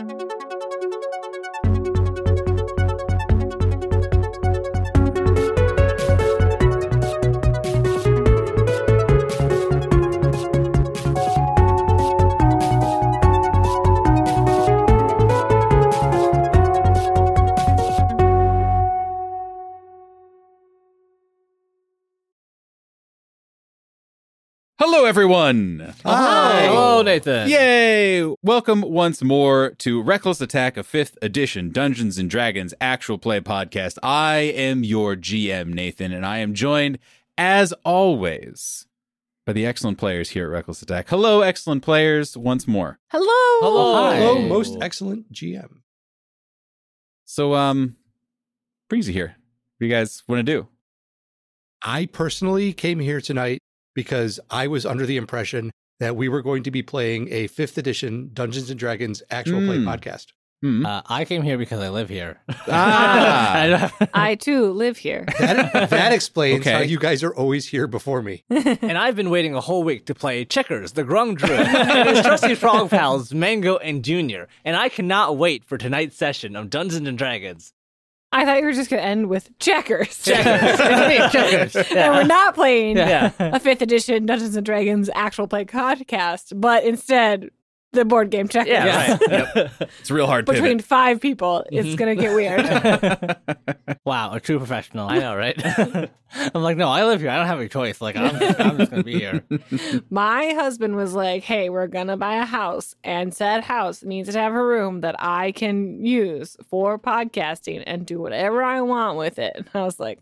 Hello, everyone. Hi. Hello, Nathan. Yay! Welcome once more to Reckless Attack, a fifth edition Dungeons and Dragons actual play podcast. I am your GM, Nathan, and I am joined, as always, by the excellent players here at Reckless Attack. Hello, excellent players, once more. Hello. Hello. Hi. Hello, most excellent GM. So, um, brings you here. What do you guys want to do? I personally came here tonight because I was under the impression that we were going to be playing a fifth edition Dungeons and Dragons actual play Hmm. podcast. Hmm. Uh, I came here because I live here. Ah. I I too live here. That, that explains Okay. how you guys are always here before me. and I've been waiting a whole week to play Checkers, the Grung Druid, and his trusty frog pals, Mango and Junior. And I cannot wait for tonight's session of Dungeons and Dragons. I thought you were just going to end with checkers. Checkers. It's me, Checkers. And we're not playing Yeah. a fifth edition Dungeons and Dragons actual play podcast, but instead the board game checkers. Yeah, right. It's a real hard Between pivot. five people, it's going to get weird. Wow, a true professional. I know, right? I'm like, no, I live here. I don't have a choice. Like, I'm, I'm just going to be here. My husband was like, hey, we're going to buy a house, and said house needs to have a room that I can use for podcasting and do whatever I want with it. And I was like,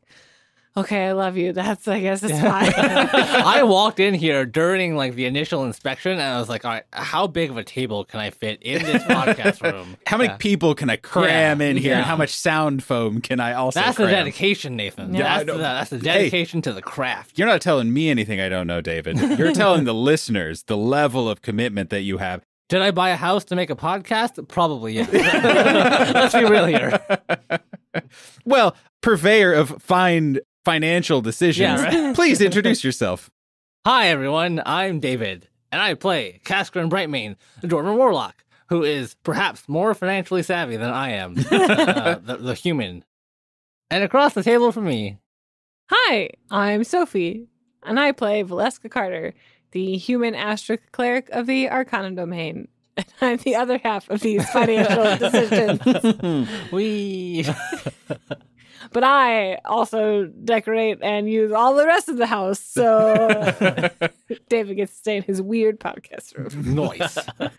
okay, I love you. That's, I guess it's fine. I walked in here during like the initial inspection, and I was like, "All right, how big of a table can I fit in this podcast room? How many Yeah. people can I cram Yeah, in here? yeah. And how much sound foam can I also That's the cram? dedication, Nathan. Yeah. that's, I know. the, that's the dedication to the craft. You're not telling me anything I don't know, David. You're telling the listeners the level of commitment that you have. Did I buy a house to make a podcast? Probably yes. Let's be real here. Well, purveyor of fine financial decisions. Yeah, right. Please introduce yourself. Hi, everyone. I'm David, and I play Kaskrin Brightmane, the Dwarven Warlock, who is perhaps more financially savvy than I am, uh, the, the human. And across the table from me, Hi, I'm Sophie, and I play Valeska Carter, the human astric cleric of the Arcanum domain. And I'm the other half of these financial decisions. we. But I also decorate and use all the rest of the house, so David gets to stay in his weird podcast room. Noise.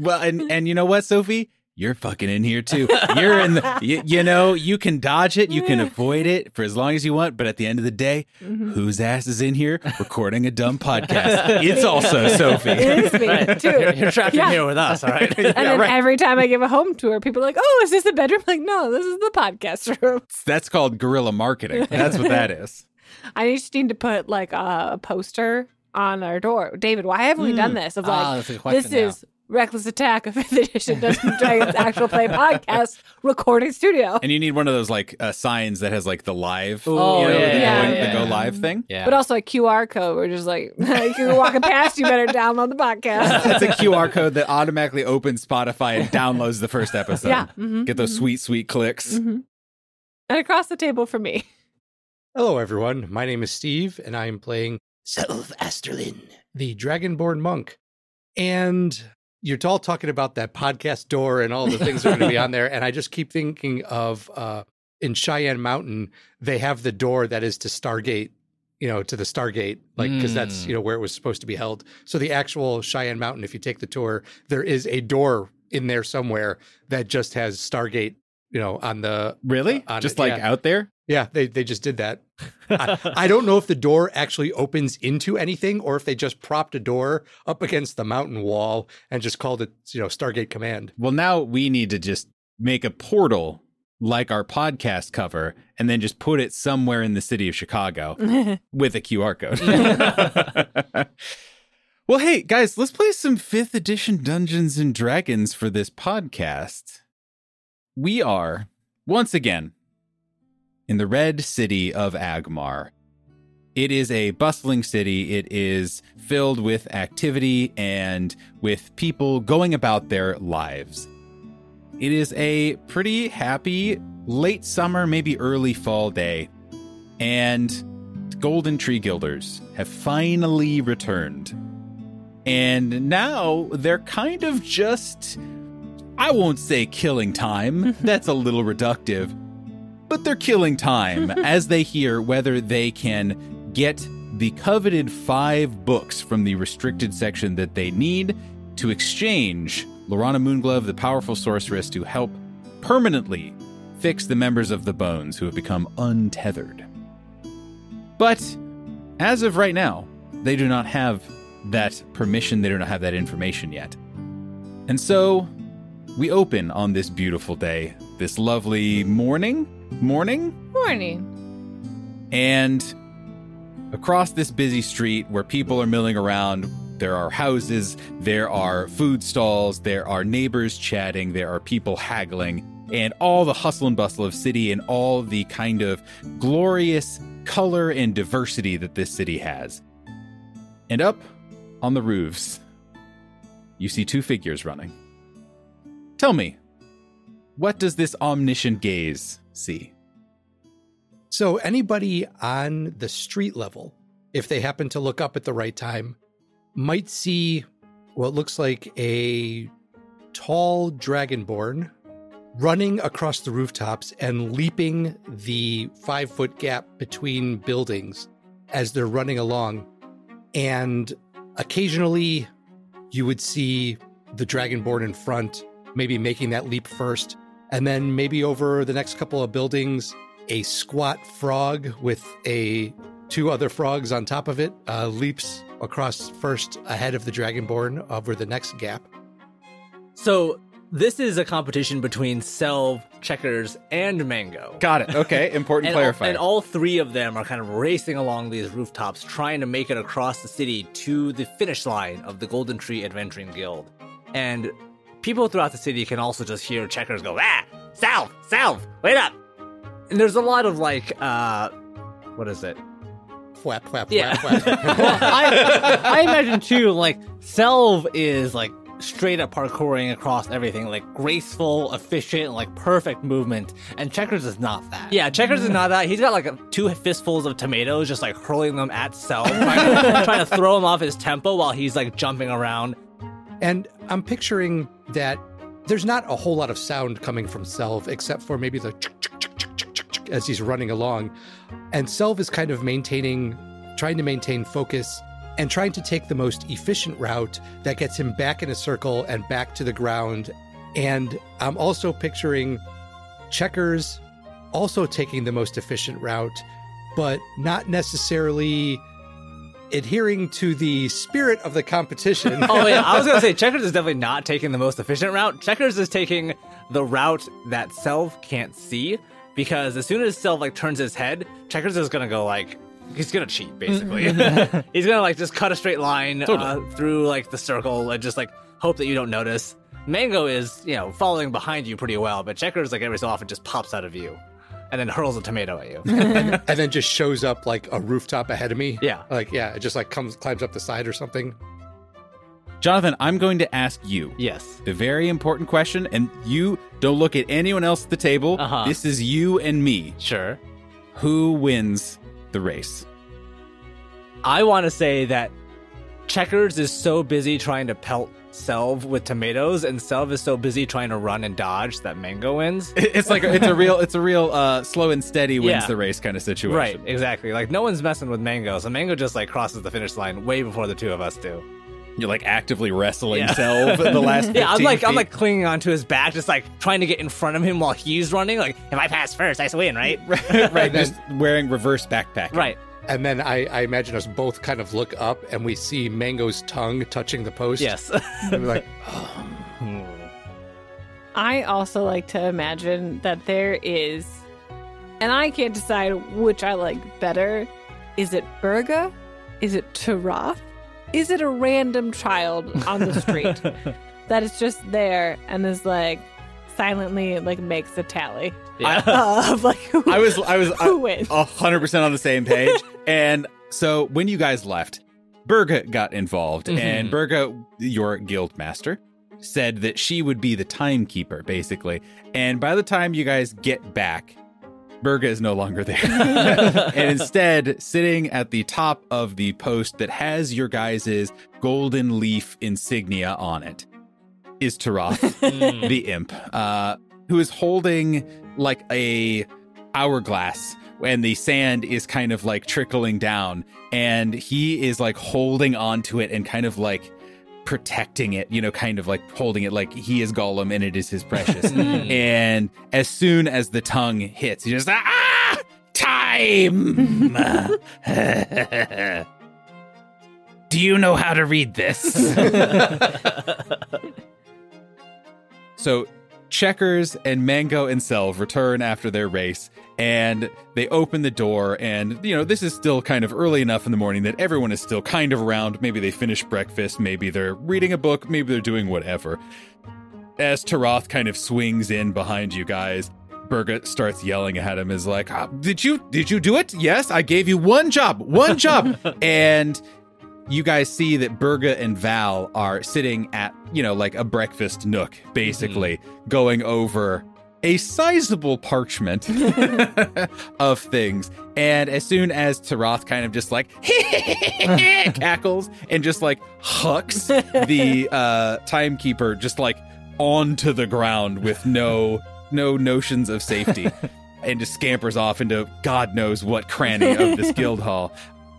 Well, and and you know what, Sophie? You're fucking in here too. You're in the, you, you know, you can dodge it, you can avoid it for as long as you want, but at the end of the day, Mhm. whose ass is in here recording a dumb podcast? It's also Sophie. It is me, Right. too. You're, you're trapped Yeah. in here with us, all right? And then every time I give a home tour, people are like, "Oh, is this a bedroom?" I'm like, no, this is the podcast room. That's called guerrilla marketing. That's what that is. I just need to put like a, a poster on our door. David, why haven't we done this? Of like, Ah, that's a this now. is Reckless Attack, a fifth edition Dungeons and Dragons actual play podcast recording studio. And you need one of those like uh, signs that has like the live, Oh, you know, yeah, the, yeah, going- yeah. the go live thing. Yeah. But also a QR code. We're just like, if you're walking past, you better download the podcast. That's a QR code that automatically opens Spotify and downloads the first episode. Yeah. mhm, Get those mhm, sweet, sweet clicks. mhm. And across the table from me. Hello, everyone. My name is Steve, and I am playing Selv Asterlin, the Dragonborn monk. And you're all talking about that podcast door and all the things that are going to be on there. And I just keep thinking of uh, in Cheyenne Mountain, they have the door that is to Stargate, you know, to the Stargate, like, because that's, Mm. you know, where it was supposed to be held. So the actual Cheyenne Mountain, if you take the tour, there is a door in there somewhere that just has Stargate, you know, on the Really? Uh, on Just it, like yeah. out there? Yeah, they they just did that. I, I don't know if the door actually opens into anything or if they just propped a door up against the mountain wall and just called it, you know, Stargate Command. Well, now we need to just make a portal like our podcast cover and then just put it somewhere in the city of Chicago with a QR code. well, hey, guys, let's play some 5th edition Dungeons and Dragons for this podcast. We are, once again, in the red city of Agmar. It is a bustling city. It is filled with activity and with people going about their lives. It is a pretty happy late summer, maybe early fall day, and Golden Tree Guilders have finally returned. And now they're kind of just, I won't say killing time, that's a little reductive, but they're killing time as they hear whether they can get the coveted five books from the restricted section that they need to exchange Lorana Moonglove, the powerful sorceress, to help permanently fix the members of the Bones who have become untethered. But as of right now, they do not have that permission, they do not have that information yet. And so we open on this beautiful day, this lovely morning, morning, Morning. and across this busy street where people are milling around, there are houses, there are food stalls, there are neighbors chatting, there are people haggling, and all the hustle and bustle of city and all the kind of glorious color and diversity that this city has. And up on the roofs, you see two figures running. Tell me, what does this omniscient gaze see? So, anybody on the street level, if they happen to look up at the right time, might see what looks like a tall dragonborn running across the rooftops and leaping the five foot gap between buildings as they're running along. And occasionally you would see the dragonborn in front, maybe making that leap first. And then maybe over the next couple of buildings, a squat frog with a two other frogs on top of it uh, leaps across first ahead of the dragonborn over the next gap. So this is a competition between Selv, Checkers, and Mango. Got it. Okay, important and, all, and all three of them are kind of racing along these rooftops, trying to make it across the city to the finish line of the Golden Tree Adventuring Guild. And people throughout the city can also just hear Checkers go, ah, Selv, Selv, wait up. And there's a lot of like, uh, what is it? Flap, flap, Yeah. flap, flap. well, I, I imagine too, like, Selv is like straight up parkouring across everything, like graceful, efficient, like perfect movement. And Checkers is not that. Yeah, Checkers is not that. He's got like a, two fistfuls of tomatoes, just like hurling them at Selv, trying, trying to throw him off his tempo while he's like jumping around. And I'm picturing that there's not a whole lot of sound coming from Selv except for maybe the as he's running along. And Selv is kind of maintaining, trying to maintain focus and trying to take the most efficient route that gets him back in a circle and back to the ground. And I'm also picturing Checkers also taking the most efficient route, but not necessarily adhering to the spirit of the competition. Oh yeah, I was gonna say Checkers is definitely not taking the most efficient route. Checkers is taking the route that Selv can't see because as soon as Selv like turns his head, Checkers is gonna go like he's gonna cheat basically. he's gonna like just cut a straight line uh, through like the circle and just like hope that you don't notice. Mango is you know following behind you pretty well, but Checkers like every so often just pops out of view and then hurls a tomato at you. and then just shows up like a rooftop ahead of me. Yeah. Like, yeah, it just like comes, climbs up the side or something. Jonathan, I'm going to ask you yes. the very important question, and you don't look at anyone else at the table. Uh-huh. This is you and me. Sure. Who wins the race? I want to say that Checkers is so busy trying to pelt Selv with tomatoes, and Selv is so busy trying to run and dodge that Mango wins. It's like it's a real it's a real uh, slow and steady wins Yeah. the race kind of situation. Right, exactly. Like no one's messing with Mango, so Mango just like crosses the finish line way before the two of us do. You're like actively wrestling Yeah. Selv in the last. Yeah, I'm like I'm like clinging onto his back, just like trying to get in front of him while he's running. Like if I pass first, I win, right? right, just wearing reverse backpack. right. And then I, I imagine us both kind of look up and we see Mango's tongue touching the post. Yes. And we're like, oh, hmm. I also like to imagine that there is, and I can't decide which I like better. Is it Berga? Is it Taroth? Is it a random child on the street that is just there and is like silently like makes a tally Yeah. of like who, I was I was a hundred percent on the same page. And so when you guys left, Berga got involved, Mhm. and Berga, your guild master, said that she would be the timekeeper, basically. And by the time you guys get back, Berga is no longer there. and instead, sitting at the top of the post that has your guys' golden leaf insignia on it is Taroth, the imp, uh, who is holding like a hourglass and the sand is kind of like trickling down and he is like holding onto it and kind of like protecting it, you know, kind of like holding it like he is Gollum and it is his precious. and as soon as the tongue hits, he just ah time. Do you know how to read this? so Checkers and Mango and Selv return after their race and they open the door and you know this is still kind of early enough in the morning that everyone is still kind of around. Maybe they finished breakfast maybe they're reading a book maybe they're doing whatever. As Taroth kind of swings in behind you guys Berga starts yelling at him is like "Ah, did you did you do it? Yes I gave you one job one job. And you guys see that Berga and Val are sitting at, you know, like a breakfast nook, basically, going over a sizable parchment of things. And as soon as Taroth kind of just like cackles and just like hucks the uh, timekeeper just like onto the ground with no no notions of safety and just scampers off into God knows what cranny of this guild hall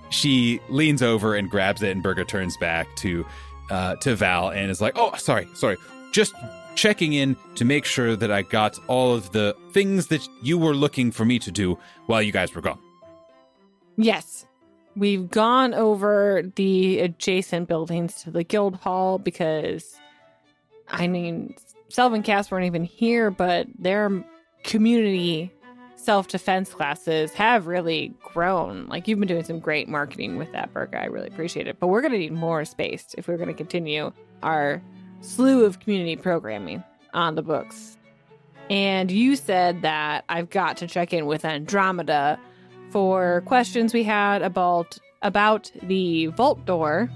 she leans over and grabs it, and Berga turns back to uh, to Val and is like, "Oh, sorry, sorry, just checking in to make sure that I got all of the things that you were looking for me to do while you guys were gone." Yes. We've gone over the adjacent buildings to the guild hall because, I mean, Selv and Cass weren't even here, but their community self defense classes have really grown. Like, you've been doing some great marketing with that, Berga. I really appreciate it. But we're going to need more space if we're going to continue our slew of community programming on the books. And you said that I've got to check in with Andromeda for questions we had about about the vault door.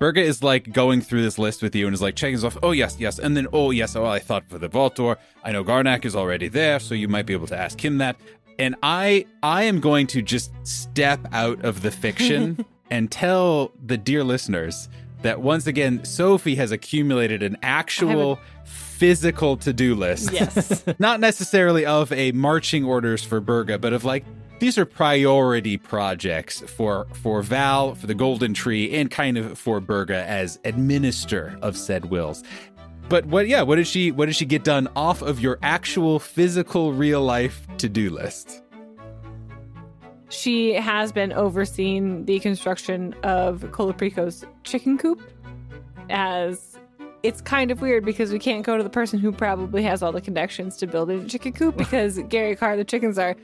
Berga is like going through this list with you and is like checking off. Oh yes, yes, and then oh yes. Oh, I thought for the vault door. I know Garnak is already there, so you might be able to ask him that. And I, I am going to just step out of the fiction and tell the dear listeners that once again, Sophie has accumulated an actual physical to-do list. Yes. Not necessarily of a marching orders for Berga, but of like these are priority projects for for Val, for the Golden Tree, and kind of for Berga as administer of said wills. But what yeah, what did she what did she get done off of your actual physical real life to-do list? she has been overseeing the construction of Colaprico's chicken coop as it's kind of weird because we can't go to the person who probably has all the connections to building a chicken coop because Gary Carr, the chickens are,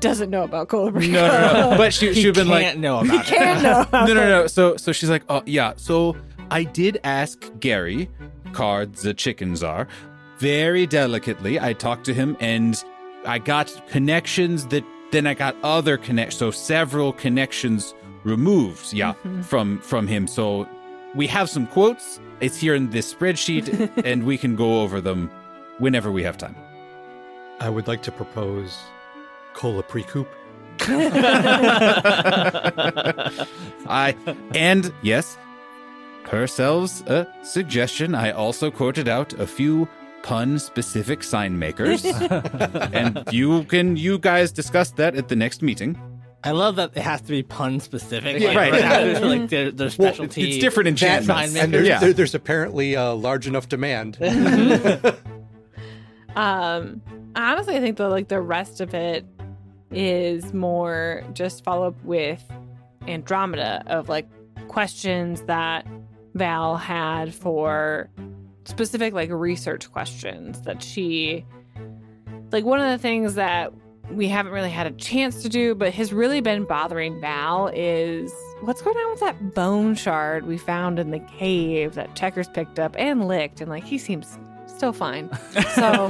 doesn't know about Colaprico. No, no, no. But she she'd been like can't know about it. Can't know about no, no, no. So, so she's like, oh yeah. So I did ask Gary, Card the chicken czar, very delicately. I talked to him, and I got connections that then I got other connect. So several connections removed, yeah, mm-hmm. from from him. So we have some quotes. It's here in this spreadsheet, and we can go over them whenever we have time. I would like to propose Cola Precoop. I and yes, per Selv's uh, suggestion, I also quoted out a few pun-specific sign makers, and you can you guys discuss that at the next meeting. I love that it has to be pun specific. Like, right. There's like their, their Well, it's, specialty. it's different enchantments. sign And there's, Yeah. there- there's apparently a large enough demand. Um, honestly, I think the like the rest of it is more just follow up with Andromeda of like questions that Val had for specific like research questions that she like one of the things that we haven't really had a chance to do but has really been bothering Val is what's going on with that bone shard we found in the cave that Checkers picked up and licked and like he seems still fine. So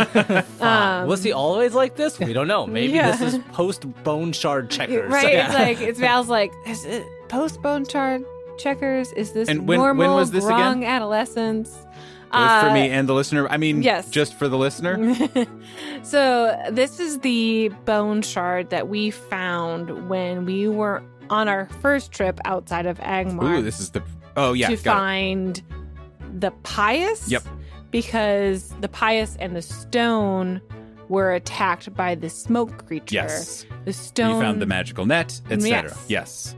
um, Was he always like this? We don't know. Maybe Yeah. this is post bone shard checkers. Right? Yeah. It's like it's Val's like is it post bone shard checkers? Is this And when- when was this again? grung adolescence? both for Uh, me and the listener. I mean, yes. just for the listener. so this is the bone shard that we found when we were on our first trip outside of Agmar Ooh, this is the. Oh yeah, to got it. find the pious. Yep. Because the pious and the stone were attacked by the smoke creature. Yes, The stone you found the magical net, etc. Yes. Yes.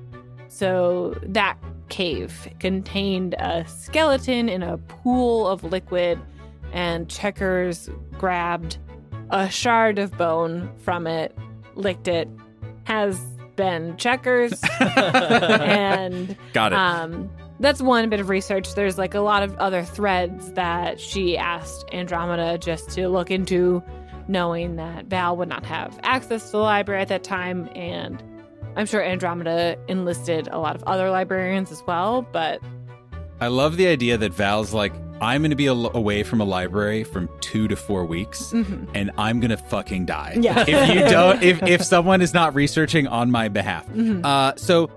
So that cave contained a skeleton in a pool of liquid, and Checkers grabbed a shard of bone from it, licked it, has been Checkers, and got it. um, that's one bit of research. There's like a lot of other threads that she asked Andromeda just to look into, knowing that Val would not have access to the library at that time. And I'm sure Andromeda enlisted a lot of other librarians as well. But I love the idea that Val's like, I'm going to be away from a library from two to four weeks, mhm. and I'm going to fucking die. Yeah. if you don't, if if someone is not researching on my behalf. Mhm. Uh, so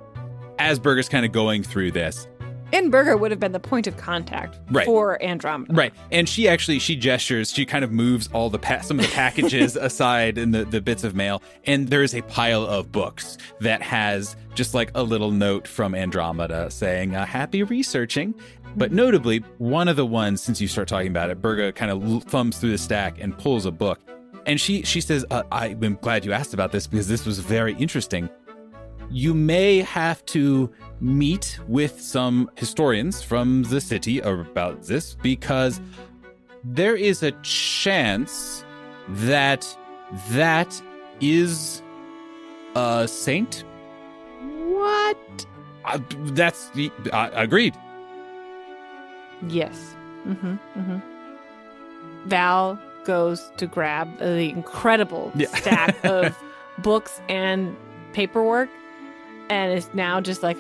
as Berga's kind of going through this, and Berga would have been the point of contact Right. for Andromeda. Right. And she actually she gestures, she kind of moves all the pa- some of the packages aside and the, the bits of mail, and there's a pile of books that has just like a little note from Andromeda saying, uh, happy researching. But notably, one of the ones, since you start talking about it, Berga kind of thumbs through the stack and pulls a book. And she she says, uh, I'm glad you asked about this because this was very interesting. You may have to meet with some historians from the city about this because there is a chance that that is a saint. What? Uh, that's the uh, agreed. Yes. Mm-hmm. Mm-hmm. Val goes to grab the incredible Yeah. stack of books and paperwork, and is now just like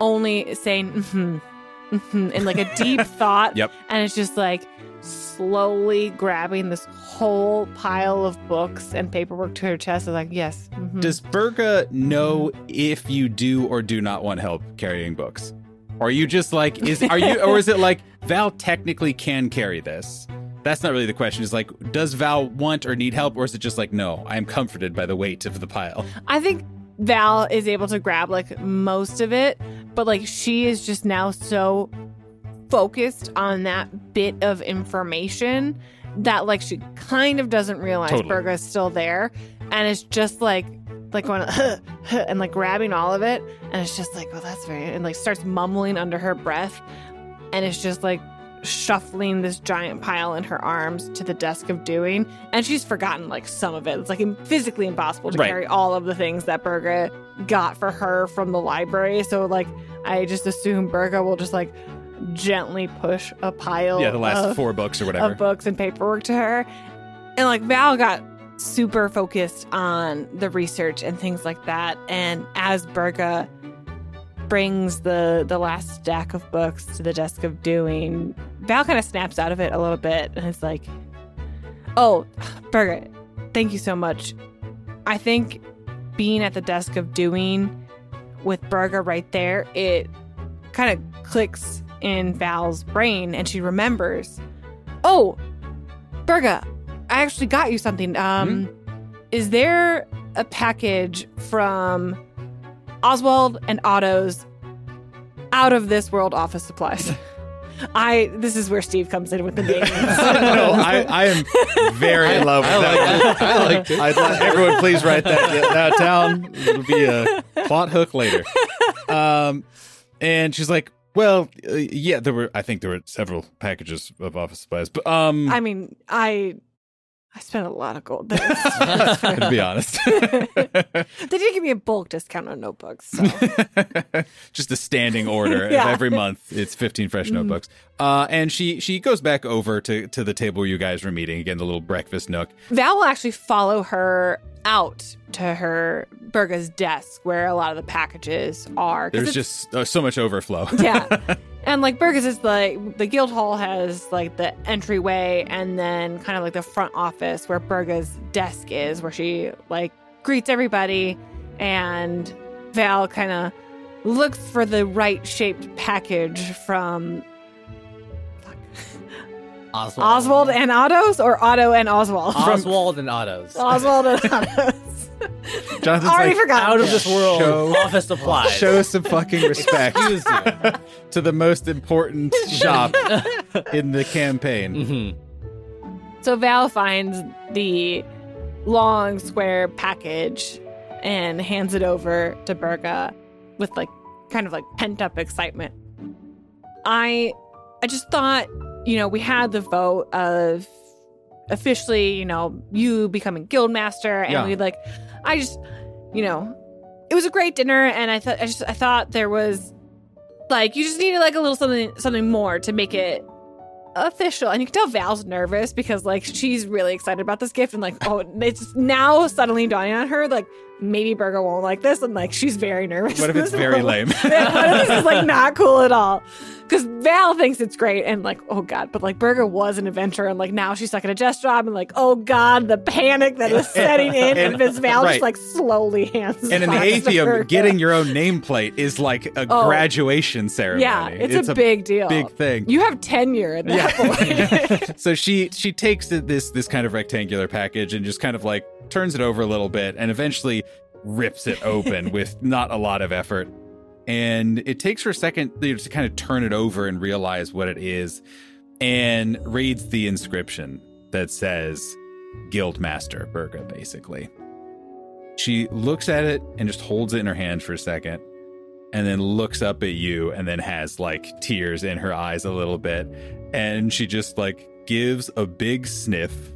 only saying mm-hmm, mm-hmm, in like a deep thought. Yep. And it's just like slowly grabbing this whole pile of books and paperwork to her chest. Is like, yes. mhm. Does Berga know if you do or do not want help carrying books? Or are you just like is are you or is it like Val technically can carry this? That's not really the question. Is like, does Val want or need help, or is it just like, no, I am comforted by the weight of the pile? I think Val is able to grab like most of it, but like she is just now so focused on that bit of information that like she kind of doesn't realize Totally. Berga's still there, and it's just like like going and like grabbing all of it, and it's just like oh that's very and like starts mumbling under her breath, and it's just like shuffling this giant pile in her arms to the desk of doing and she's forgotten like some of it it's like physically impossible to Right. carry all of the things that Berga got for her from the library so like i just assume Berga will just like gently push a pile Yeah, the last of, four books or whatever. of books and paperwork to her and like val got super focused on the research and things like that and as Berga brings the the last stack of books to the desk of doing. Val kind of snaps out of it a little bit and it's like oh Berga, thank you so much. I think being at the desk of doing with Berga right there it kind of clicks in val's brain and she remembers oh Berga, i actually got you something. Um is there a package from Oswald and Otto's out of this world office supplies. I this is where Steve comes in with the names. no, I, I am very in love with I that. liked. I liked it. I'd like everyone please write that, that down. It'll be a plot hook later. Um, and she's like, "Well, uh, yeah, there were. I think there were several packages of office supplies, but um, I mean, I I spent a lot of gold there. to be honest, they did give me a bulk discount on notebooks. So. just a standing order Yeah. every month. It's fifteen fresh notebooks. Uh, and she she goes back over to to the table you guys were meeting again, the little breakfast nook. Val will actually follow her out to her Berga's desk where a lot of the packages are. There's just uh, so much overflow. yeah. And like Berga's is like the guild hall has like the entryway and then kind of like the front office where Berga's desk is, where she like greets everybody and Val kind of looks for the right shaped package from. Oswald. Oswald and Otto's or Otto and Oswald? Oswald and Otto's. Oswald and Otto's. Jonathan's Already like, forgot. Out of this world. Show- Office supplies. show some fucking respect to the most important shop in the campaign. Mhm. So Val finds the long square package and hands it over to Berga with like kind of like pent up excitement. I I just thought, you know, we had the vote of officially, you know, you becoming guild master and Yeah. we like I just you know, it was a great dinner and I thought I just I thought there was like you just needed like a little something something more to make it official. And you can tell val's nervous because like she's really excited about this gift and like oh it's now suddenly dawning on her like maybe Berga won't like this and like she's very nervous What if it's very lame? yeah, what if this is like not cool at all because val thinks it's great and like oh god but like Berga was an adventurer and like now she's stuck in a desk job and like oh god the panic that is setting in And- and, Miss val right. just like slowly hands it. And in the Atheum, getting your own nameplate is like a Oh. graduation ceremony. yeah it's, a, big deal big thing. you have tenure at that point so she she takes this this kind of rectangular package and just kind of like turns it over a little bit and eventually rips it open with not a lot of effort. And it takes her a second you know, to kind of turn it over and realize what it is and reads the inscription that says Guildmaster Berga, basically. She looks at it and just holds it in her hand for a second and then looks up at you and then has like tears in her eyes a little bit and she just like gives a big sniff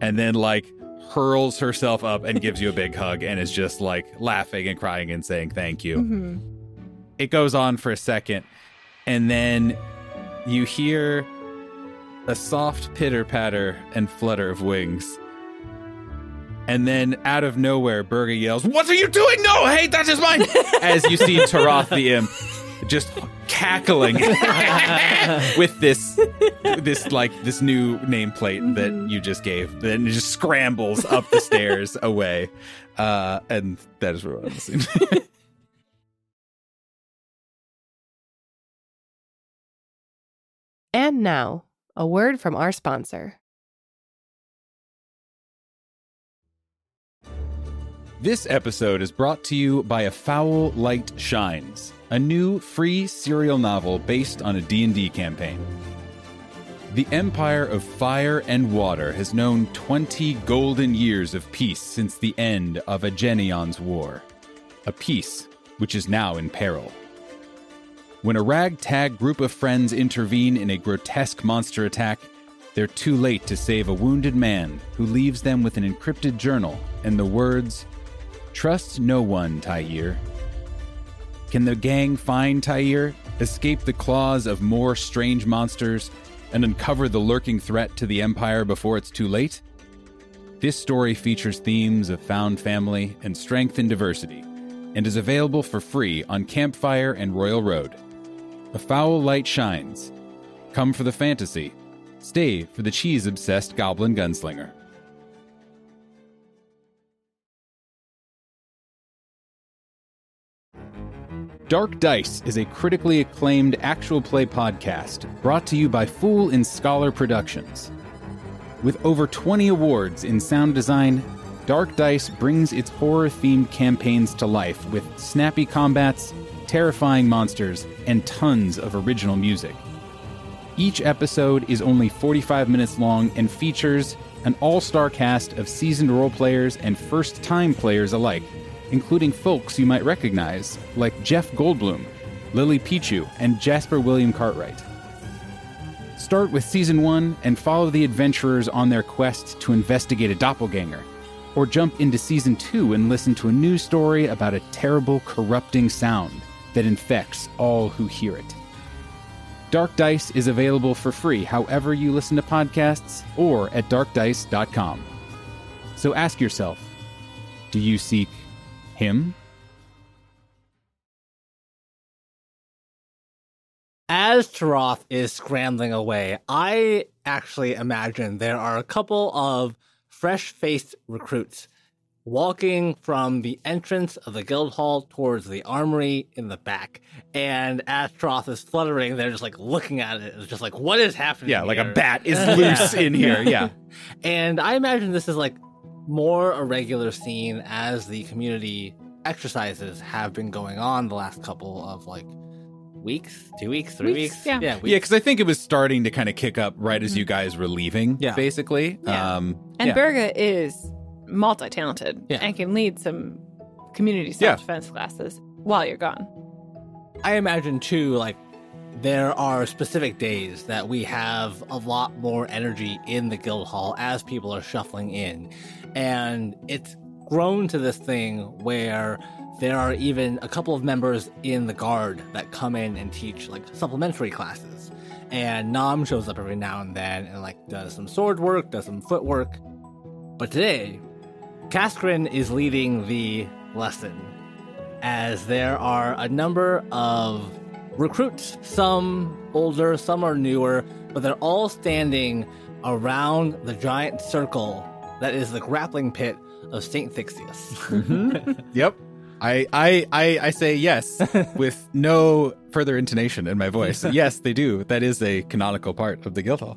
and then like hurls herself up and gives you a big hug and is just like laughing and crying and saying thank you. Mhm. It goes on for a second and then you hear a soft pitter patter and flutter of wings. And then out of nowhere, Berga yells, What are you doing? No, hey, that is mine! As you see Taroth the imp just cackling with this this like this new nameplate that you just gave. Then it just scrambles up the stairs away. Uh, and that is where listening. And now, a word from our sponsor. This episode is brought to you by A Foul Light Shines, a new free serial novel based on a D&D campaign. The Empire of Fire and Water has known 20 golden years of peace since the end of Agenion's War, a peace which is now in peril. When a ragtag group of friends intervene in a grotesque monster attack, they're too late to save a wounded man who leaves them with an encrypted journal and the words, Trust no one, Tyir. Can the gang find Tyir, escape the claws of more strange monsters, and uncover the lurking threat to the Empire before it's too late? This story features themes of found family and strength and diversity, and is available for free on Campfire and Royal Road. A foul light shines. Come for the fantasy. Stay for the cheese obsessed goblin gunslinger. Dark Dice is a critically acclaimed actual play podcast brought to you by Fool and Scholar Productions. With over 20 awards in sound design, Dark Dice brings its horror themed campaigns to life with snappy combats, terrifying monsters, and tons of original music. Each episode is only 45 minutes long and features an all star cast of seasoned role players and first time players alike, including folks you might recognize like Jeff Goldblum, Lily Pichu, and Jasper William Cartwright. Start with season one and follow the adventurers on their quest to investigate a doppelganger, or jump into season two and listen to a new story about a terrible, corrupting sound that infects all who hear it. Dark Dice is available for free however you listen to podcasts or at darkdice.com. So ask yourself do you seek him? As Taroth is scrambling away, I actually imagine there are a couple of fresh faced recruits walking from the entrance of the guild hall towards the armory in the back. And as Taroth is fluttering, they're just like looking at it. It's just like, what is happening? Yeah, like a bat is loose in here. Yeah. And I imagine this is like more a regular scene as the community exercises have been going on the last couple of like weeks, two weeks, three Weeks, weeks. yeah. yeah, Yeah, because I think it was starting to kind of kick up right as you guys were leaving, Yeah. basically. Yeah. Um, And yeah. Berga is multi-talented Yeah. and can lead some community self-defense classes while you're gone. I imagine too, like there are specific days that we have a lot more energy in the guild hall as people are shuffling in, and it's grown to this thing where there are even a couple of members in the guard that come in and teach like supplementary classes. And Nam shows up every now and then and like does some sword work, does some footwork. But today, Kaskrin is leading the lesson as there are a number of recruits, some older, some are newer, but they're all standing around the giant circle that is the grappling pit of St. Thixius. Mm-hmm. Yep. I, I I I say yes with no further intonation in my voice. yes, they do. That is a canonical part of the Guildhall.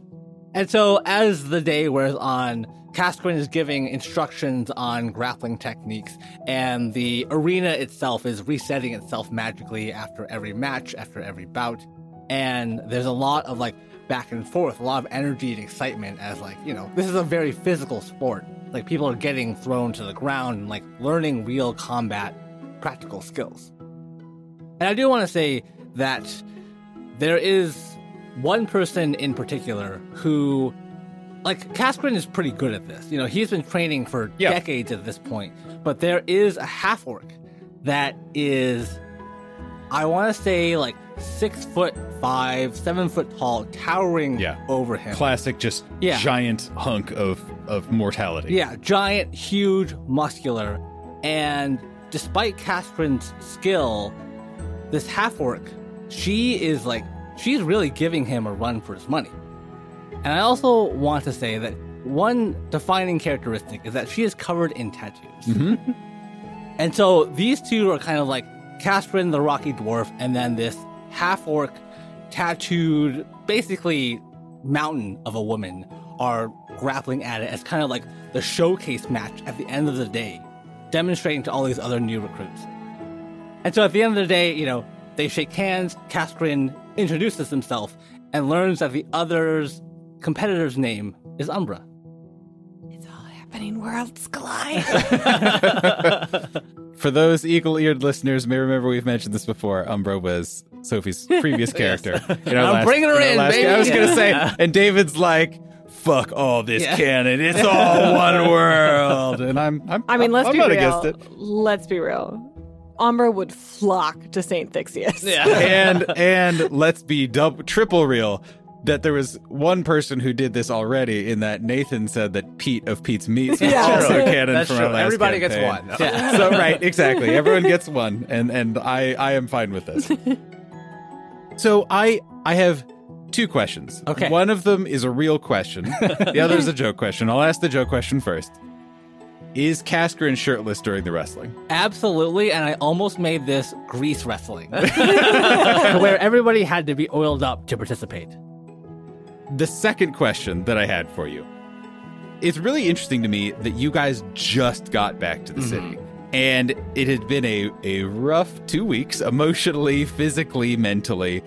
and so, as the day wears on, Kaskrin is giving instructions on grappling techniques, and the arena itself is resetting itself magically after every match, after every bout. And there's a lot of like back and forth, a lot of energy and excitement as like, you know, this is a very physical sport. Like people are getting thrown to the ground and like learning real combat practical skills. And I do want to say that there is one person in particular who like Kaskrin is pretty good at this. You know, he's been training for Yeah. decades at this point. But there is a half orc that is I want to say like six foot five, seven foot tall, towering Yeah. over him. Classic, just Yeah. giant hunk of of mortality. Yeah, giant, huge, muscular. And despite Kaskrin's skill, this half orc, she is like, she's really giving him a run for his money. And I also want to say that one defining characteristic is that she is covered in tattoos. Mm-hmm. and so these two are kind of like Kaskrin, the rocky dwarf, and then this half orc, tattooed, basically mountain of a woman are grappling at it as kind of like the showcase match at the end of the day, demonstrating to all these other new recruits. And so at the end of the day, you know, they shake hands, Kaskrin introduces himself and learns that the other's competitor's name is Umbra. It's all happening. Worlds collide. For those eagle-eared listeners, may remember we've mentioned this before. Umbra was Sophie's previous character. in our I'm last- bringing her our in, last- baby. I was gonna say, and David's like, "Fuck all this Yeah. canon. It's all one world." And I'm, I'm I mean, let's I'm be not real. against it. Let's be real. Umbra would flock to St. Thixius. Yeah. and and let's be double triple real that there was one person who did this already in that Nathan said that Pete of Pete's Meats was Yeah. also True. canon That's from true. our last Everybody gets one. Yeah. so right, exactly. Everyone gets one, and and I I am fine with this. so I I have two questions. Okay. One of them is a real question. the other is a joke question. I'll ask the joke question first. Is Kaskrin shirtless during the wrestling? Absolutely, and I almost made this grease wrestling, where everybody had to be oiled up to participate. The second question that I had for you. It's really interesting to me that you guys just got back to the mm-hmm. city. And it had been a, a rough two weeks, emotionally, physically, mentally.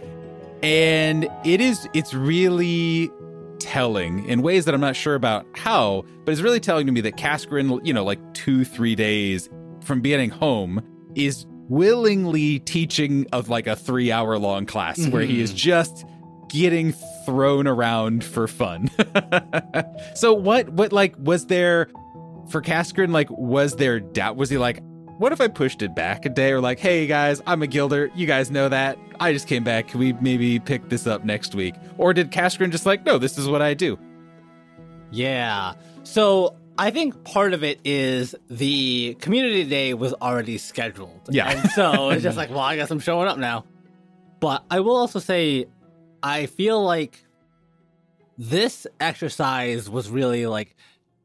And it is it's really telling in ways that I'm not sure about how, but it's really telling to me that Kaskrin, you know, like two, three days from getting home, is willingly teaching of like a three hour long class where he is mm-hmm. just getting thrown around for fun. so what what like was there for Kaskrin like was there doubt was he like what if I pushed it back a day or like hey guys I'm a Guilder you guys know that I just came back can we maybe pick this up next week or did Kaskrin just like no this is what I do Yeah. So I think part of it is the community day was already scheduled. Yeah. And so it's just like, well, I guess I'm showing up now. But I will also say, I feel like this exercise was really like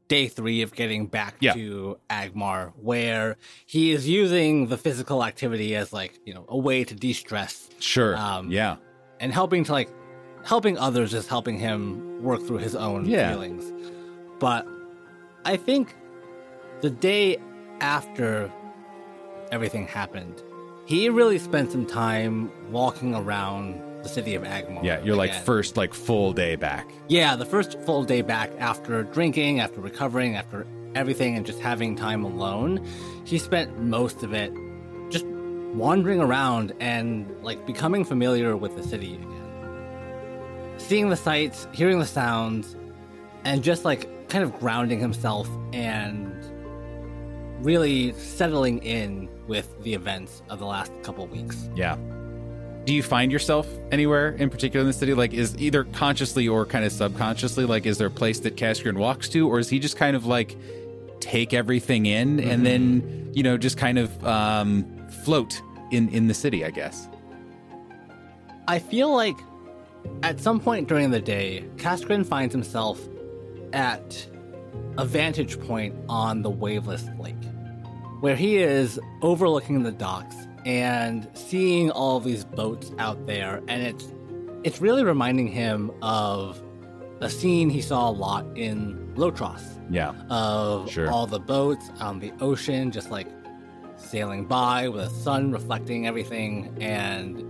day three of getting back Yeah. to Agmar, where he is using the physical activity as like you know a way to de-stress Sure. Um, yeah. and helping to like helping others is helping him work through his own Yeah. feelings. But I think the day after everything happened, he really spent some time walking around the city of Agmar. Yeah. You're like again. first like full day back. Yeah, the first full day back after drinking, after recovering, after everything, and just having time alone, he spent most of it just wandering around and like becoming familiar with the city again. Seeing the sights, hearing the sounds, and just like kind of grounding himself and really settling in with the events of the last couple weeks. Yeah. Do you find yourself anywhere in particular in the city? Like, is either consciously or kind of subconsciously, like, is there a place that Kaskrin walks to, or is he just kind of like take everything in and then, you know, just kind of um, float in in the city? I guess. I feel like at some point during the day, Kaskrin finds himself at a vantage point on the waveless lake, where he is overlooking the docks and seeing all these boats out there, and it's it's really reminding him of a scene he saw a lot in Lotros Yeah. of Sure. all the boats on the ocean just like sailing by with the sun reflecting everything and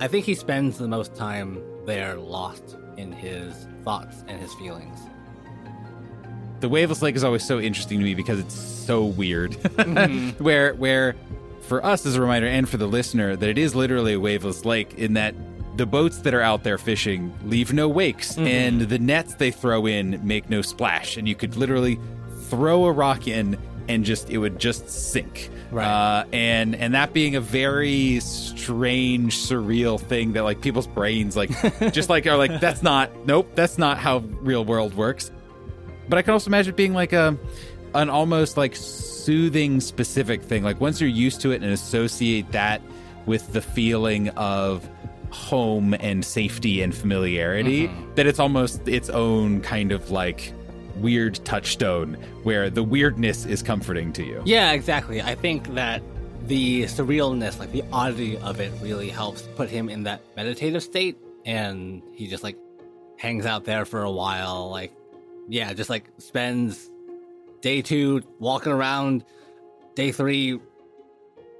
i think he spends the most time there lost in his thoughts and his feelings the waveless lake is always so interesting to me because it's so weird mm-hmm. where where for us as a reminder and for the listener that it is literally a waveless lake in that the boats that are out there fishing leave no wakes and the nets they throw in make no splash. And you could literally throw a rock in and just it would just sink. Right. uh, and and that being a very strange surreal thing that like people's brains like just like are like that's not nope that's not how real world works. But I can also imagine it being like a an almost like soothing specific thing. Like once you're used to it and associate that with the feeling of home and safety and familiarity, mm-hmm. that it's almost its own kind of like weird touchstone where the weirdness is comforting to you. yeah exactly i think that the surrealness like the oddity of it really helps put him in that meditative state and he just like hangs out there for a while like yeah just like spends day two walking around day three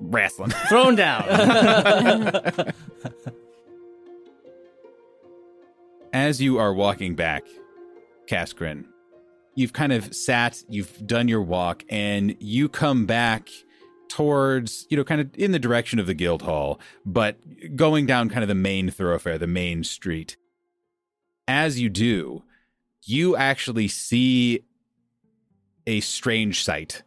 Wrestling. thrown down as you are walking back, Kaskrin, you've kind of sat, you've done your walk, and you come back towards, you know, kind of in the direction of the guild hall, but going down kind of the main thoroughfare, the main street. As you do, you actually see a strange sight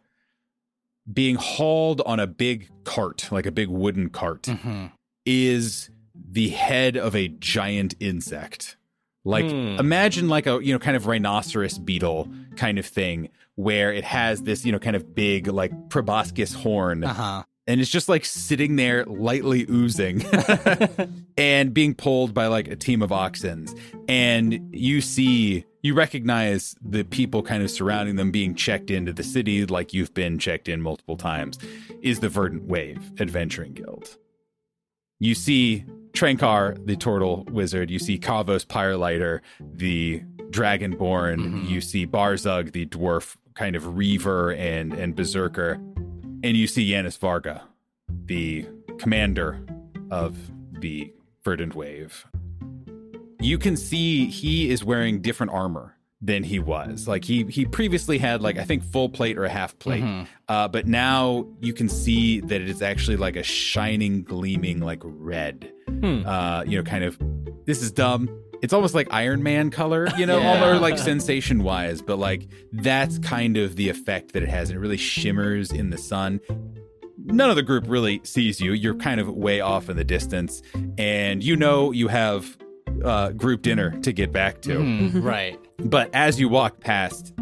being hauled on a big cart, like a big wooden cart Mhm. is the head of a giant insect. Like Hmm. imagine like a you know kind of rhinoceros beetle kind of thing where it has this you know kind of big like proboscis horn uh-huh and it's just like sitting there lightly oozing and being pulled by like a team of oxen and you see you recognize the people kind of surrounding them being checked into the city like you've been checked in multiple times is the verdant wave adventuring guild you see Trankar, the turtle wizard. You see Kavos Pyrelighter, the dragonborn. Mhm. You see Barzug, the dwarf kind of reaver and, and berserker. And you see Yanis Varga, the commander of the Verdant Wave. You can see he is wearing different armor than he was. Like he he previously had like I think full plate or a half plate. Mhm. Uh, but now you can see that it is actually like a shining, gleaming, like red. Hmm. Uh, you know, kind of. This is dumb. It's almost like Iron Man color, you know, Yeah. or like sensation wise, but like that's kind of the effect that it has. And it really shimmers in the sun. None of the group really sees you. You're kind of way off in the distance, and you know you have uh, group dinner to get back to. Mhm. right But as you walk past,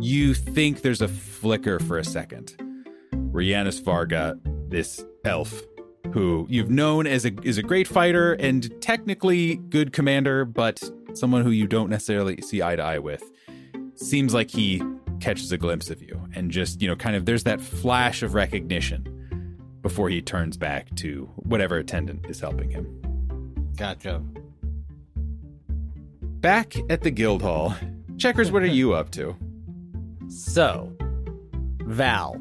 you think there's a flicker for a second. Where Yanis Varga, this elf, who you've known as a is a great fighter and technically good commander, but someone who you don't necessarily see eye to eye with, seems like he catches a glimpse of you and just, you know, kind of there's that flash of recognition before he turns back to whatever attendant is helping him. Gotcha. Back at the guild hall, Checkers, what are you up to? So, Val,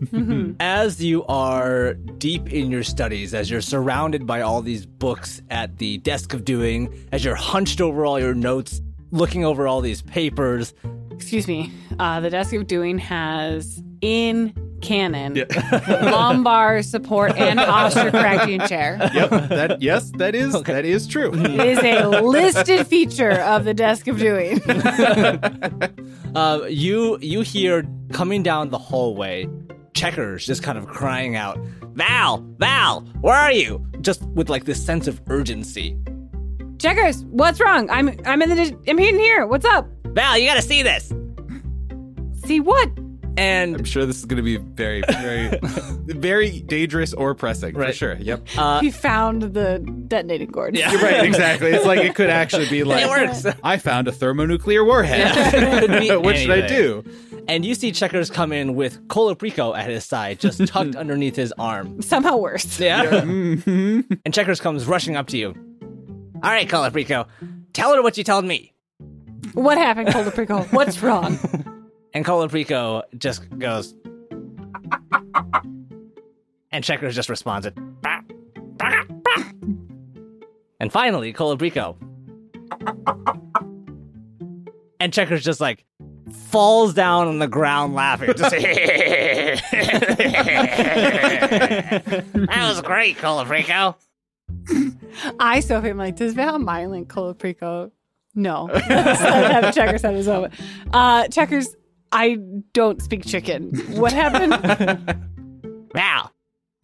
as you are deep in your studies, as you're surrounded by all these books at the desk of doing, as you're hunched over all your notes, looking over all these papers, Excuse me. Uh, the desk of doing has in canon lumbar support and posture correcting chair. Yep, that yes, that is that is true. It is a listed feature of the desk of doing. uh, you you hear coming down the hallway, checkers just kind of crying out, "Val, Val, where are you?" Just with like this sense of urgency. Checkers, what's wrong? I'm I'm in the I'm in here. What's up? Val, you gotta see this. See what? And I'm sure this is going to be very, very, very dangerous or pressing for sure. Yep. uh, we found the detonating cord. Yeah. You're right. Exactly. It's like it could actually be like it works. I found a thermonuclear warhead. Could be what should I do? And you see Checkers come in with Colaprico at his side, just tucked underneath his arm. Somehow worse. Yeah. Mhm. And Checkers comes rushing up to you. All right, Colaprico, tell her what you told me. What happened, Colder What's wrong? And Colaprico just goes. And Checkers just responds it. And finally, Colaprico. And Checkers just like falls down on the ground laughing. Just, that was great, Colaprico. I so am like, does Val Mylan Colaprico? No. have Checkers at his moment. Uh, Checkers, I don't speak chicken. What happened? Val,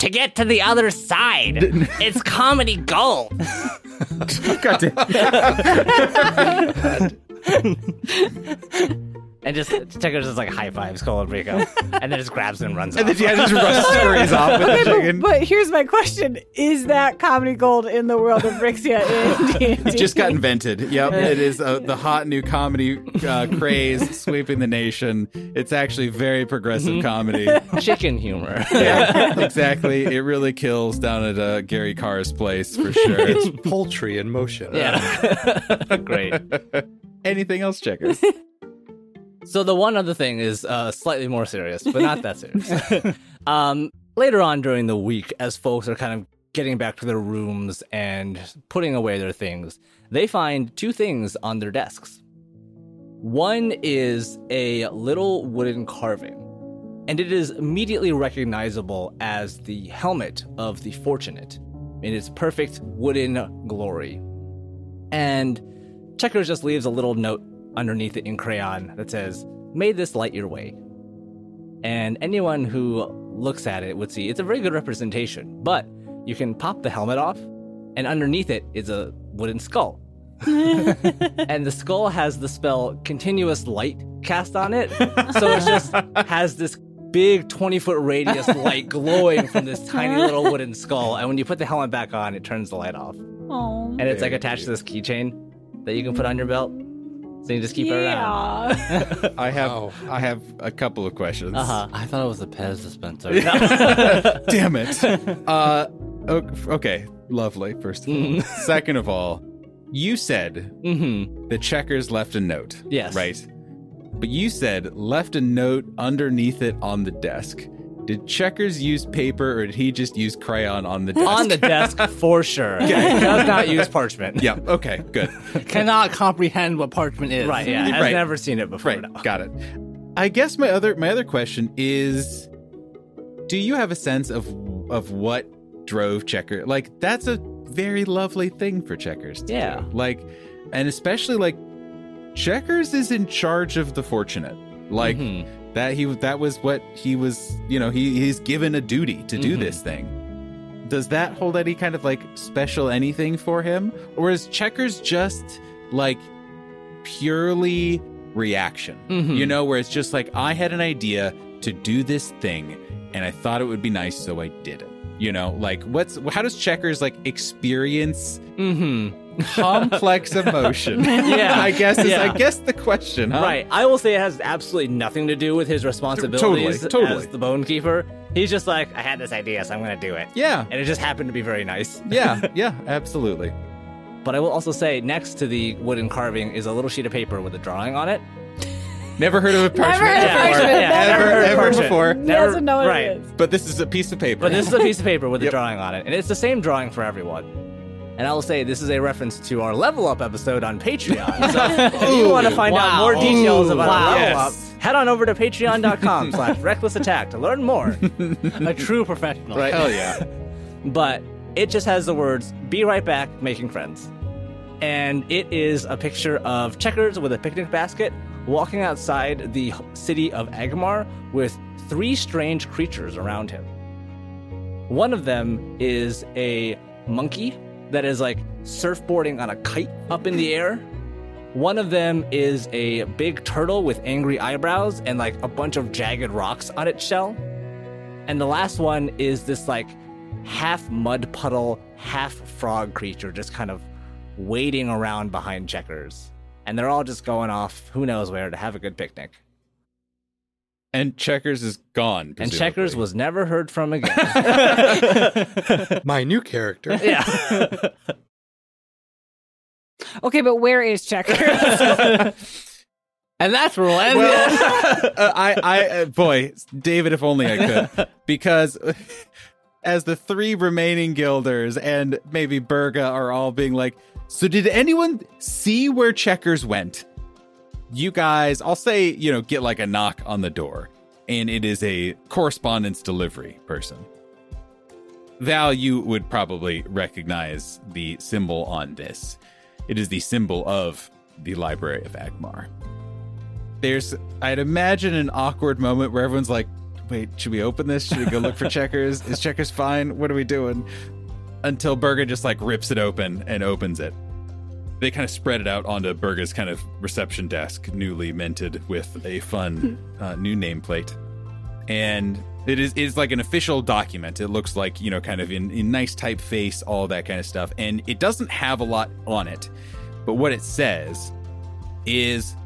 to get to the other side, it's comedy gold. God damn. And just Checkers just like high fives Colaprico, and then just grabs him and runs And off. then yeah, just rush scurries off with the chicken. but, but here's my question: Is that comedy gold in the world of Brixia in D&D? It just got invented. Yep, it is uh, the hot new comedy uh, craze sweeping the nation. It's actually very progressive comedy. Chicken humor. Yeah, exactly. It really kills down at uh, Gary Carr's place for sure. It's poultry in motion. Yeah. Great. Anything else, checkers? So the one other thing is uh, slightly more serious, but not that serious. um, later on during the week, as folks are kind of getting back to their rooms and putting away their things, they find two things on their desks. One is a little wooden carving, and it is immediately recognizable as the helmet of the fortunate in its perfect wooden glory. And Checkers just leaves a little note underneath it in crayon that says, May this light your way. And anyone who looks at it would see it's a very good representation, but you can pop the helmet off, and underneath it is a wooden skull. and the skull has the spell continuous light cast on it. So it just has this big 20 foot radius light glowing from this tiny little wooden skull. And when you put the helmet back on, it turns the light off. Oh, And it's like attached to this keychain that you can put on your belt. So you just keep it around. I have Wow. I have a couple of questions. Uh-huh. I thought it was a Pez dispenser. Damn it. Uh, o- okay, lovely. First of all, second of all, you said Mm-hmm. the checkers left a note. Yes. Right. But you said left a note underneath it on the desk. Did checkers use paper or did he just use crayon on the desk? On the desk for sure. He does not use parchment. yeah. Okay. Good. Cannot comprehend what parchment is. Right, yeah. I've Right. never seen it before. Right. no. Got it. I guess my other my other question is do you have a sense of of what drove checker like that's a very lovely thing for checkers to Yeah. do. like and especially like checkers is in charge of the fortunate like Mhm. That he that was what he was you know he he's given a duty to do Mhm. this thing does that hold any kind of like special anything for him or is checkers just like purely reaction Mhm. you know where it's just like i had an idea to do this thing and i thought it would be nice so i did it you know like what's how does checkers like experience Mm-hmm. Complex emotion. Yeah. I guess is Yeah. I guess the question, huh? Right. I will say it has absolutely nothing to do with his responsibilities totally. as the Bone Keeper. He's just like, I had this idea, so I'm going to do it. Yeah. And it just happened to be very nice. Yeah, yeah, absolutely. But I will also say, next to the wooden carving is a little sheet of paper with a drawing on it. Never heard of a parchment heard of before. parchment, Yeah, never ever, heard ever parchment. before. He Never- doesn't know what right. it is. But this is a piece of paper. But this is a piece of paper with a Yep. drawing on it. And it's the same drawing for everyone. And I will say this is a reference to our level up episode on Patreon. So if you want to find out more details about Wow. our level Yes. up, head on over to patreon.com slash reckless attack to learn more. A true professional. Right. Hell yeah. but it just has the words "Be right back, making friends," and it is a picture of Checkers with a picnic basket walking outside the city of Agmar with three strange creatures around him. One of them is a monkey that is like surfboarding on a kite up in the air. One of them is a big turtle with angry eyebrows and like a bunch of jagged rocks on its shell. And the last one is this like half mud puddle, half frog creature just kind of waiting around behind checkers. And they're all just going off who knows where to have a good picnic. And Checkers is gone. And Checkers was never heard from again. My new character. yeah. Okay, but where is Checkers? And that's where we'll end Well, uh, I, I, uh, boy, David, if only I could, because as the three remaining guilders and maybe Berga are all being like, so did anyone see where Checkers went? You guys, I'll say, you know, get like a knock on the door, and it is a correspondence delivery person. Val, you would probably recognize the symbol on this. It is the symbol of the Library of Agmar there's I'd imagine an awkward moment where everyone's like, wait, should we open this? Should we go look for checkers? Is checkers fine? What are we doing? Until Berga just like rips it open and opens it. They kind of spread it out onto Berga's kind of reception desk, newly minted with a fun uh, new nameplate. And it is is like an official document. It looks like, you know, kind of in, in nice typeface, all that kind of stuff. And it doesn't have a lot on it. But what it says is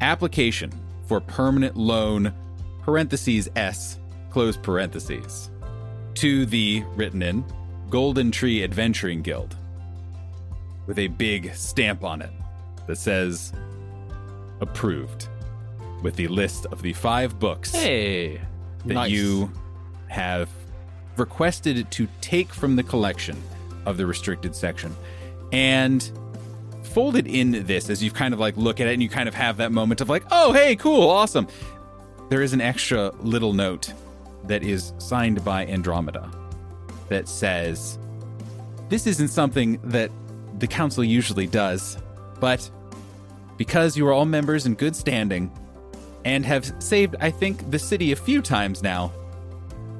application for permanent loan parentheses s close parentheses to the written in golden tree adventuring guild with a big stamp on it that says approved with the list of the five books Hey. that Nice. you have requested to take from the collection of the restricted section. And folded in this, as you kind of like look at it and you kind of have that moment of like, oh, hey, cool, awesome. There is an extra little note that is signed by Andromeda that says, this isn't something that the council usually does, but because you are all members in good standing, and have saved, I think, the city a few times now.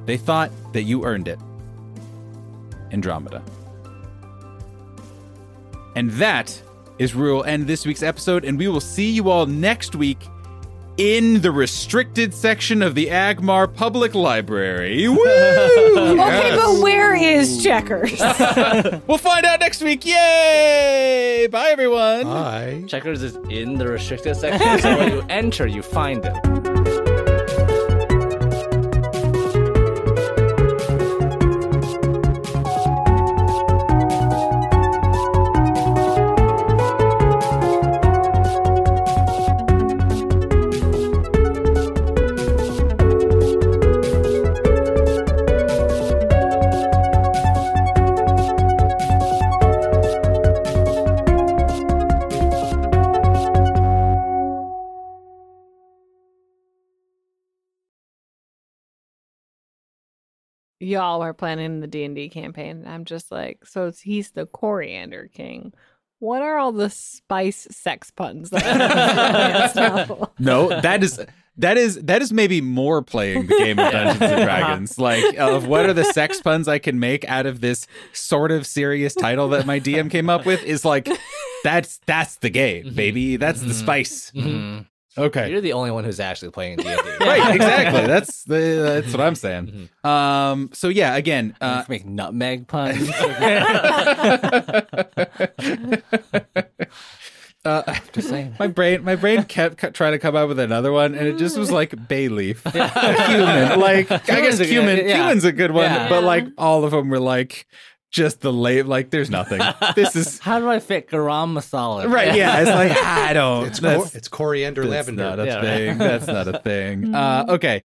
They thought that you earned it. Andromeda. And that is we'll end this week's episode, and we will see you all next week in the restricted section of the Agmar Public Library. Woo! Okay, but where is Checkers? We'll find out next week. Yay! Bye, everyone. Hi. Checkers is in the restricted section, so when you enter, you find it. Y'all are planning the D and D campaign. I'm just like, so it's, he's the coriander king. What are all the spice sex puns that No, that is that is that is maybe more playing the game of Dungeons and Dragons. Like of what are the sex puns I can make out of this sort of serious title that my DM came up with is like that's that's the game, baby. That's the spice. Mhm. Okay. You're the only one who's actually playing D and D. right, exactly. That's the that's what I'm saying. Um so yeah, again, uh make nutmeg puns. uh Just saying. my brain my brain kept c- trying to come up with another one and it just was like bay leaf cumin like i guess Cumin's a good- cumin yeah. cumin's a good one Yeah. but like all of them were like just the late like there's nothing this is How do I fit garam masala? right yeah it's like i don't It's cor- that's, it's coriander that's lavender. not a Yeah. thing that's not a thing uh okay